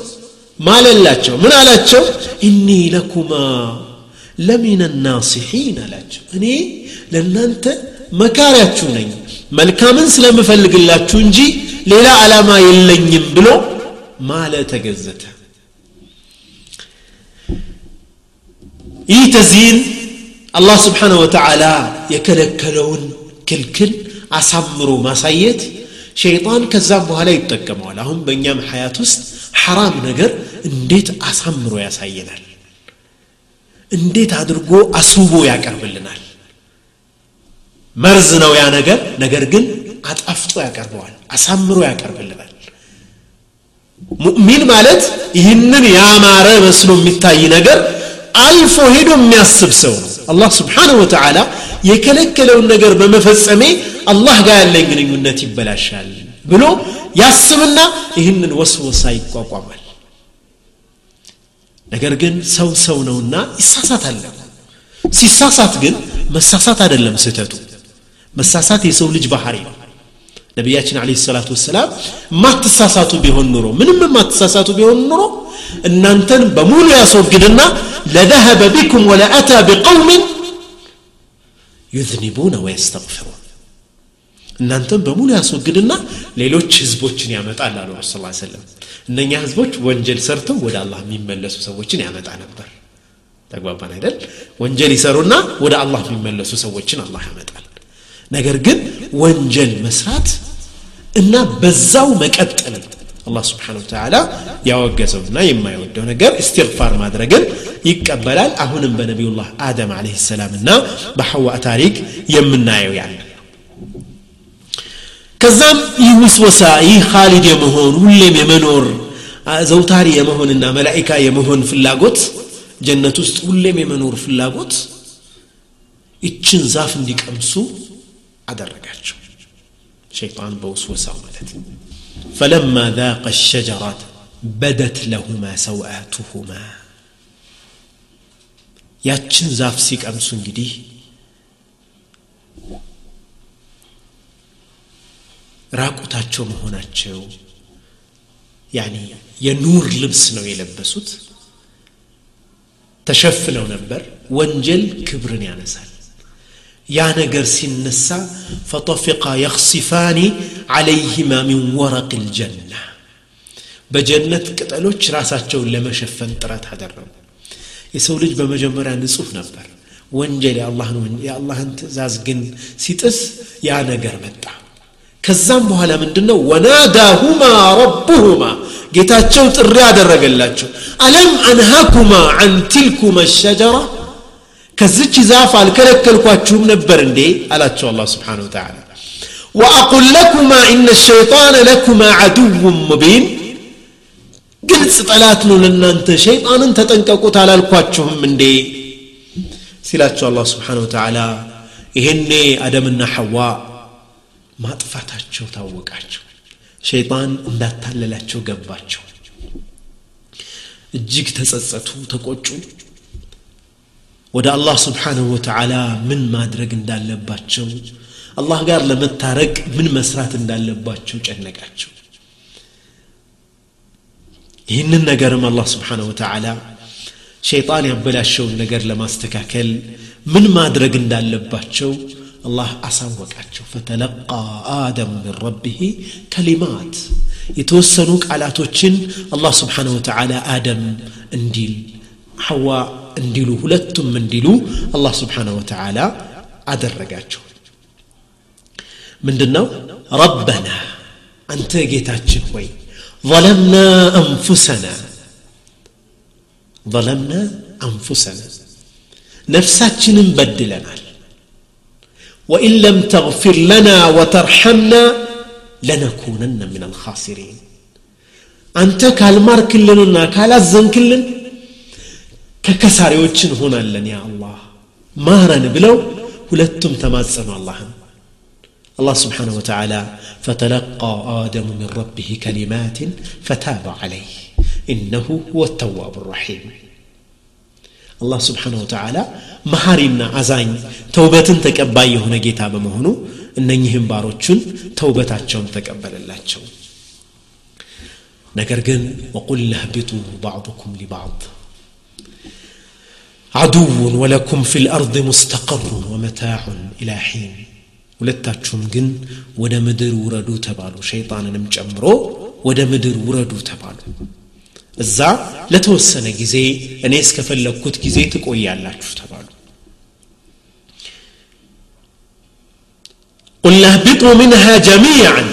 [SPEAKER 1] ማለላቸው ምን አላቸው እኒ ለኩማ ለሚን ናሲሒን አላቸው እኔ ለእናንተ መካሪያችሁ ነኝ መልካምን ስለምፈልግላችሁ እንጂ ሌላ ዓላማ የለኝም ብሎ ማለ ተገዘተ ይህ ተዚን አላህ ስብሓንሁ ወተዓላ የከለከለውን ክልክል አሳምሮ ማሳየት ሸይጣን ከዛም በኋላ ይጠቀመዋል አሁን በእኛም ሀያት ውስጥ ሐራም ነገር እንዴት አሳምሮ ያሳየናል? እንዴት አድርጎ አስውቦ ያቀርብልናል? መርዝ ነው ያ ነገር ነገር ግን አጣፍጦ ያቀርበዋል አሳምሮ ያቀርብልናል። ሙእሚን ማለት ይህንን ያማረ መስሎ የሚታይ ነገር አልፎ ሄዶ የሚያስብ ሰው ነው። አላህ ስብሓንሁ ወተዓላ የከለከለውን ነገር በመፈጸሜ አላህ ጋር ያለኝ ግንኙነት ይበላሻል ብሎ ያስብና ይህንን ወስወሳ ይቋቋማል ነገር ግን ሰው ሰው ነውና ይሳሳታል ሲሳሳት ግን መሳሳት አይደለም ስህተቱ መሳሳት የሰው ልጅ ባህሪ ነው ነቢያችን አለ ሰላቱ ወሰላም ማትሳሳቱ ቢሆን ኑሮ ምንም ማትሳሳቱ ቢሆን ኑሮ እናንተን በሙሉ ያስወግድና ለደሀበ ቢኩም ወለአታ ቢቀውምን ዩዝኒቡነ ወየስተግፊሩን እናንተም በሙሉ ያስወግድና ሌሎች ህዝቦችን ያመጣል አሉ ረሱ ሰለም እነኛ ህዝቦች ወንጀል ሰርተው ወደ አላህ የሚመለሱ ሰዎችን ያመጣ ነበር። ተግባባን አይደል? ወንጀል ይሰሩና ወደ አላህ የሚመለሱ ሰዎችን አላህ ያመጣል። ነገር ግን ወንጀል መስራት እና በዛው መቀጠል አላህ ስብሓን ወተላ ያወገዘውና የማይወደው ነገር እስትግፋር ማድረግን ይቀበላል። አሁንም በነቢዩላህ አደም አለህ ሰላም እና በሐዋ ታሪክ የምናየው ያለ كذب يوسوس أي خالد يمهون ولا ممنور زوتاري يمهون إن ملائكة يمهون في اللاجوت جنة تست ولا ممنور في اللاجوت إتشن زافن ديك أمسو عدر شيطان بوسوس عملت فلما ذاق الشجرة بدت لهما سوآتهما ياتشن زافسيك أمسون جديد ራቁታቸው መሆናቸው ያኒ የኑር ልብስ ነው የለበሱት ተሸፍነው ነበር ወንጀል ክብርን ያነሳል ያ ነገር ሲነሳ ፈጠፊቃ የክሲፋኒ አለይህማ ሚን ወረቅ ልጀና በጀነት ቅጠሎች ራሳቸውን ለመሸፈን ጥረት አደረጉ የሰው ልጅ በመጀመሪያ ንጹህ ነበር ወንጀል የአላህን ትእዛዝ ግን ሲጥስ ያ ነገር መጣ ከዛም በኋላ ምንድን ነው ወናዳሁማ ረቡሁማ ጌታቸው ጥሪ አደረገላቸው አለም አንሃኩማ አን ትልኩማ ሸጀራ ከዝች ዛፍ አልከለከልኳችሁም ነበር እንዴ አላቸው አላ ስብሓን ወተላ وأقل لكما إن الشيطان لكما عدو مبين ግልጽ ጠላት ነው ለእናንተ ሸይጣንን ተጠንቀቁት አላልኳችሁም እንዴ ሲላቸው አላ ስብሓን ወተላ ይሄኔ አደምና ሐዋ ማጥፋታቸው ታወቃቸው። ሸይጣን እንዳታለላቸው ገባቸው። እጅግ ተጸጸቱ ተቆጩ። ወደ አላህ ስብሓንሁ ወተዓላ ምን ማድረግ እንዳለባቸው አላህ ጋር ለመታረቅ ምን መስራት እንዳለባቸው ጨነቃቸው። ይህንን ነገርም አላህ ስብሓንሁ ወተዓላ ሸይጣን ያበላሸውን ነገር ለማስተካከል ምን ማድረግ እንዳለባቸው الله أسوك أتشوف فتلقى آدم من ربه كلمات. يتوسلوك على توتشن الله سبحانه وتعالى آدم انديل حواء انديلو هلتم منديلو الله سبحانه وتعالى أدرقاتشو من دنو ربنا أنت جيتاتشن وي ظلمنا أنفسنا ظلمنا أنفسنا። نفساتشن بدلنا لك وإن لم تغفر لنا وترحمنا لنكونن من الخاسرين. أنت كالمارك لنا كالزنك هنا لن يا الله. ما ማረን بلو ولتم تمازن الله الله سبحانه وتعالى فتلقى آدم من ربه كلمات فتاب عليه إنه هو التواب الرحيم አላህ ስብሓን ወተዓላ መሐሪና አዛኝ ተውበትን ተቀባይ የሆነ ጌታ በመሆኑ እነኚህም ባሮቹን ተውበታቸውን ተቀበለላቸው ነገር ግን ወቁል ለህቢጡ ባዕضኩም ሊባዕض عدو ولكم في الأرض مستقر ومتاع إلى حين ሁለታችሁም ግን ወደ ምድር ውረዱ ተባሉ ሸይጣንንም ጨምሮ ወደ ምድር ውረዱ ተባሉ እዛ ለተወሰነ ጊዜ እኔ እስከፈለግኩት ጊዜ ትቆያላችሁ ተባሉ قلنا اهبطوا منها جميعا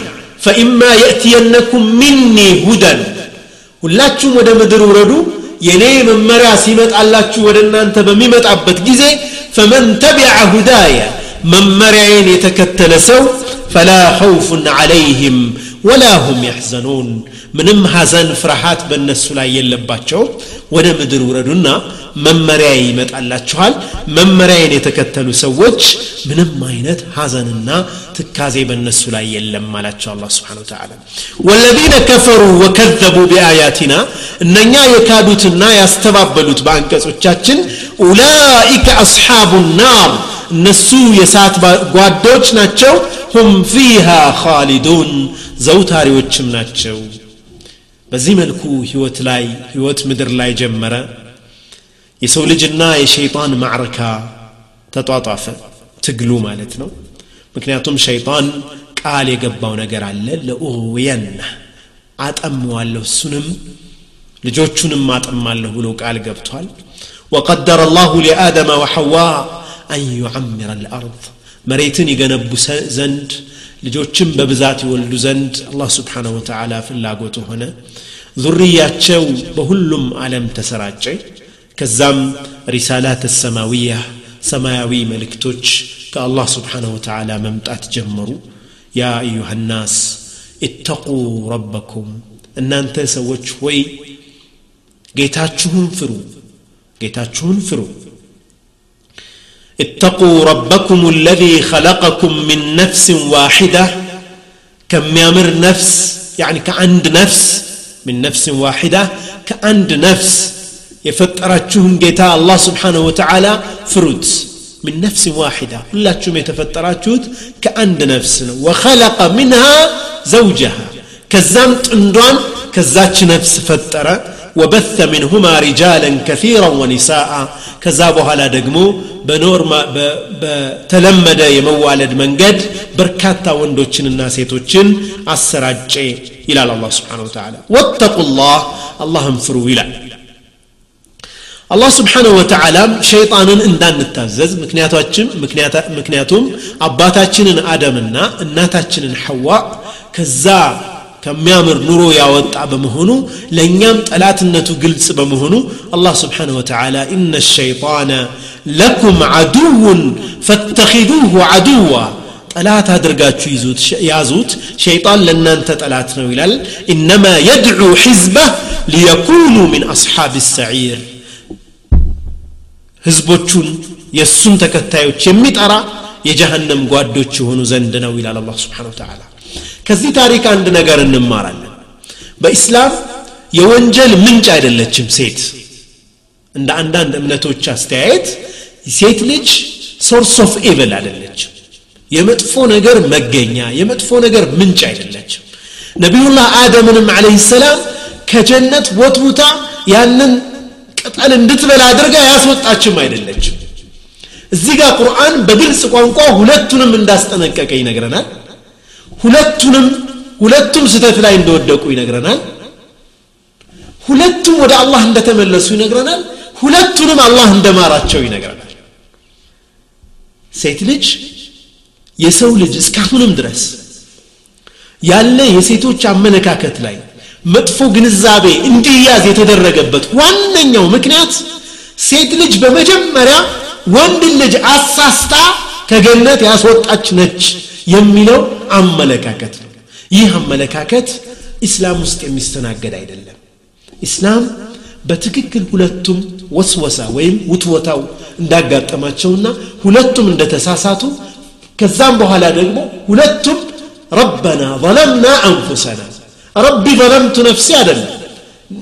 [SPEAKER 1] فإما يأتينكم مني هدى ሁላችሁም ወደ ምድር ውረዱ የኔ መመሪያ ሲመጣላችሁ ወደ እናንተ በሚመጣበት ጊዜ ፈመን ተቢዐ ሁዳየ መመሪያዬን የተከተለ ሰው ፈላ ኸውፉን ዐለይህም ولا هم يحزنون. منم حزن فرحات بالنسولا يلباتشو ولا مدرور رنّا መመሪያ ይመጣላችኋል መመሪያን የተከተሉ ሰዎች ምንም አይነት ሀዘንና ትካዜ በእነሱ ላይ የለም አላቸው አላ ስብን ተላ ወለዚነ ከፈሩ ወከዘቡ ቢአያቲና እነኛ የካዱትና ያስተባበሉት በአንቀጾቻችን ኡላኢከ አስሓቡ ናር እነሱ የሳት ጓዶች ናቸው ሁም ፊሃ ኻሊዱን ዘውታሪዎችም ናቸው በዚህ መልኩ ህይወት ላይ ህይወት ምድር ላይ ጀመረ የሰው ልጅና የሸይጣን ማዕረካ ተጧጧፈ ትግሉ ማለት ነው ምክንያቱም ሸይጣን ቃል የገባው ነገር አለ ለኡውየና አጠመዋለሁ እሱንም ልጆቹንም አጠማለሁ ብሎ ቃል ገብቷል وقدر الله لآدم وحواء أن يعمر الأرض መሬትን ይገነቡ ዘንድ ልጆችን በብዛት ይወልዱ ዘንድ አላህ ስብሓንሁ ወተዓላ ፍላጎቱ ሆነ ዙርያቸው በሁሉም ዓለም ተሰራጨ ከዛም ሪሳላት ሰማዊያ ሰማያዊ መልእክቶች ከአላህ ስብሓን ወተላ መምጣት يا أيها الناس اتقوا ربكم ان انت سويت وي جيتاتشون فرو جيتاتشون فرو اتقوا ربكم الذي خلقكم من نفس واحدة كم يامر نفس يعني كعند نفس من نفس واحدة كعند نفس የፈጠራችሁን ጌታ አላህ ስብሓንሁ ወተዓላ ፍሩት። من نفس واحدة كلها يتفتراتشوت كأند نفس وخلق منها زوجها كزمت تندوان كزاج نفس فترة وبث منهما رجالا كثيرا ونساء كزابها لا دقمو بنور ما بتلمد يموالد من قد بركاتا وندوشن الناس يتوشن السراج إلى الله سبحانه وتعالى واتقوا الله اللهم فروا إلى አላህ ስብሓንሁ ወተዓላም ሸይጣንን እንዳንታዘዝ ምክንያቶችም ምክንያቱም አባታችንን አደምና እናታችንን ሐዋ ከዛ ከሚያምር ኑሮ ያወጣ በመሆኑ ለእኛም ጠላትነቱ ግልጽ በመሆኑ አላህ ስብሓንሁ ወተዓላ ኢነ ሸይጣነ ለኩም አድውን ፈተኪዱሁ አድዋ ጠላት አድርጋችሁ ይዙት ያዙት ሸይጣን ለእናንተ ጠላት ነው ይላል ኢነማ የድዑ ሕዝበህ ሊየኩኑ ምን አስሓብ ሰዒር ህዝቦቹን የእሱን ተከታዮች የሚጠራ የጀሃነም ጓዶች የሆኑ ዘንድ ነው ይላል አላህ ስብሓን ተዓላ ከዚህ ታሪክ አንድ ነገር እንማራለን። በኢስላም የወንጀል ምንጭ አይደለችም ሴት። እንደ አንዳንድ እምነቶች አስተያየት ሴት ልጅ ሶርስ ኦፍ ኤቨል አይደለችም። የመጥፎ ነገር መገኛ የመጥፎ ነገር ምንጭ አይደለችም። ነቢዩላህ አደምንም አለህ ሰላም ከጀነት ወትውታ ያንን ቅጠል እንድትበላ አድርጋ ያስወጣችም አይደለችም። እዚህ ጋር ቁርአን በግልጽ ቋንቋ ሁለቱንም እንዳስጠነቀቀ ይነግረናል። ሁለቱንም ሁለቱም ስተት ላይ እንደወደቁ ይነግረናል። ሁለቱም ወደ አላህ እንደተመለሱ ይነግረናል። ሁለቱንም አላህ እንደማራቸው ይነግረናል። ሴት ልጅ የሰው ልጅ እስካሁንም ድረስ ያለ የሴቶች አመለካከት ላይ መጥፎ ግንዛቤ እንዲያዝ የተደረገበት ዋነኛው ምክንያት ሴት ልጅ በመጀመሪያ ወንድ ልጅ አሳስታ ከገነት ያስወጣች ነች የሚለው አመለካከት ነው። ይህ አመለካከት ኢስላም ውስጥ የሚስተናገድ አይደለም። ኢስላም በትክክል ሁለቱም ወስወሳ ወይም ውትወታው እንዳጋጠማቸውና ሁለቱም እንደተሳሳቱ ከዛም በኋላ ደግሞ ሁለቱም ረበና ظለምና አንፉሰና ربي ظلمت نفسي أدم.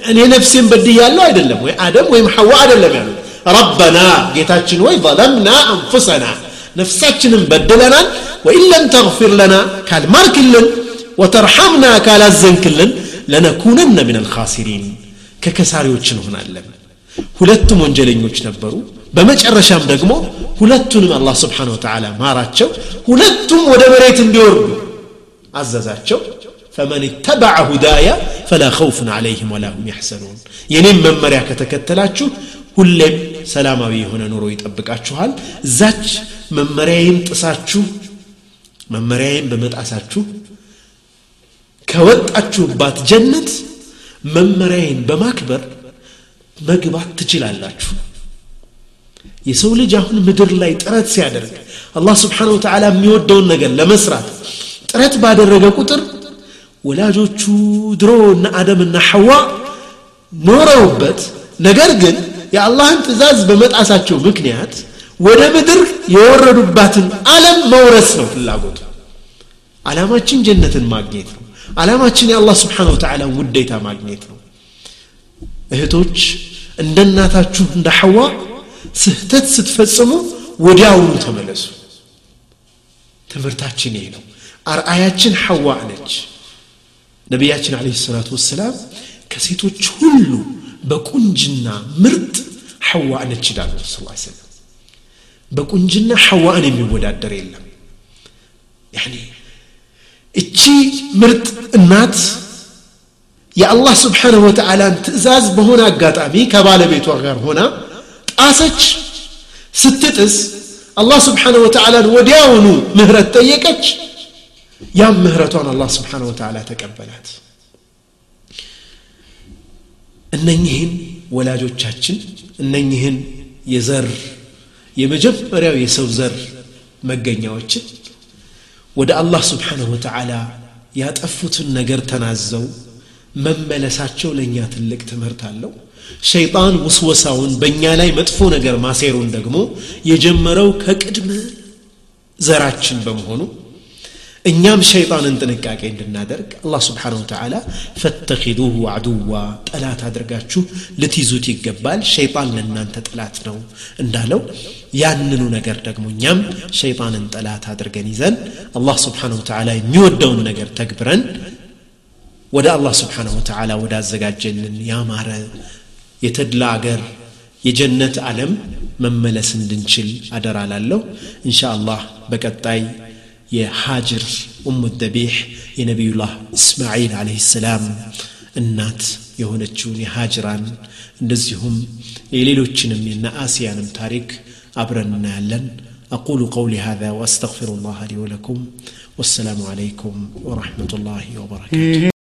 [SPEAKER 1] أني نفسي بدي الله أدلم وي أدم وي محوى أدلم يعني ربنا جيتاتشن وي ظلمنا أنفسنا نفساتشن بدلنا وإن لم تغفر لنا قال مارك وترحمنا قال الزنك لنكونن من الخاسرين ككساريوتشن هنا اللم ሁለቱም ወንጀለኞች ነበሩ። በመጨረሻም ደግሞ ሁለቱንም አላህ ስብሓን ወተላ ማራቸው። ሁለቱም ወደ መሬት እንዲወርዱ አዘዛቸው። ፈመን ተበዐ ሁዳያ ፈላ ኸውፍን ዓለይህም ወላ ሁም ያሕሰኑን የኔም መመሪያ ከተከተላችሁ ሁሌም ሰላማዊ የሆነ ኑሮ ይጠብቃችኋል። እዛች መመሪያዬን ጥሳችሁ መመሪያዬን በመጣሳችሁ ከወጣችሁባት ጀነት መመሪያዬን በማክበር መግባት ትችላላችሁ። የሰው ልጅ አሁን ምድር ላይ ጥረት ሲያደርግ አላህ ስብሓን ወተዓላ የሚወደውን ነገር ለመስራት ጥረት ባደረገ ቁጥር ወላጆቹ ድሮ እነ አደምና ሐዋ ኖረውበት ነገር ግን የአላህን ትእዛዝ በመጣሳቸው ምክንያት ወደ ምድር የወረዱባትን ዓለም መውረስ ነው ፍላጎቱ። ዓላማችን ጀነትን ማግኘት ነው። ዓላማችን የአላህ ስብሓን ወተዓላ ውዴታ ማግኘት ነው። እህቶች እንደ እናታችሁ እንደ ሐዋ ስህተት ስትፈጽሙ ወዲያውኑ ተመለሱ። ትምህርታችን ይሄ ነው። አርአያችን ሐዋ ነች ነቢያችን አለ ሰላቱ ወሰላም ከሴቶች ሁሉ በቁንጅና ምርጥ ሐዋ ነች ይላሉ ስ ሰለም በቁንጅና ሐዋን የሚወዳደር የለም ያኔ እቺ ምርጥ እናት የአላህ ስብሓንሁ ወተዓላን ትእዛዝ በሆነ አጋጣሚ ከባለቤቷ ጋር ሆና ጣሰች ስትጥስ አላህ ስብሓንሁ ወተዓላን ወዲያውኑ ምህረት ጠየቀች ያም ምህረቷን አላህ ስብሓንሁ ወተዓላ ተቀበላት። እነኝህን ወላጆቻችን እነኝህን የዘር የመጀመሪያው የሰው ዘር መገኛዎችን ወደ አላህ ስብሓንሁ ወተዓላ ያጠፉትን ነገር ተናዘው መመለሳቸው ለእኛ ትልቅ ትምህርት አለው። ሸይጣን ውስወሳውን በእኛ ላይ መጥፎ ነገር ማሴሩን ደግሞ የጀመረው ከቅድመ ዘራችን በመሆኑ እኛም ሸይጣንን ጥንቃቄ እንድናደርግ አላህ ስብሓን ወተዓላ ፈተኪዱሁ አድዋ ጠላት አድርጋችሁ ልትይዙት ይገባል ሸይጣን ለእናንተ ጠላት ነው እንዳለው ያንኑ ነገር ደግሞ እኛም ሸይጣንን ጠላት አድርገን ይዘን አላህ ስብሓን ወተዓላ የሚወደውን ነገር ተግብረን ወደ አላህ ስብሓን ወተዓላ ወዳዘጋጀልን ያማረ የተድላ አገር የጀነት ዓለም መመለስ እንድንችል አደራ ላለሁ እንሻ አላህ በቀጣይ يا حاجر أم الدبيح يا نبي الله إسماعيل عليه السلام. النات يهون تشوني هاجرا نزهم يليلو تشنم من آسيا تاريك عبر النالن أقول قولي هذا وأستغفر الله لي ولكم والسلام عليكم ورحمة الله وبركاته.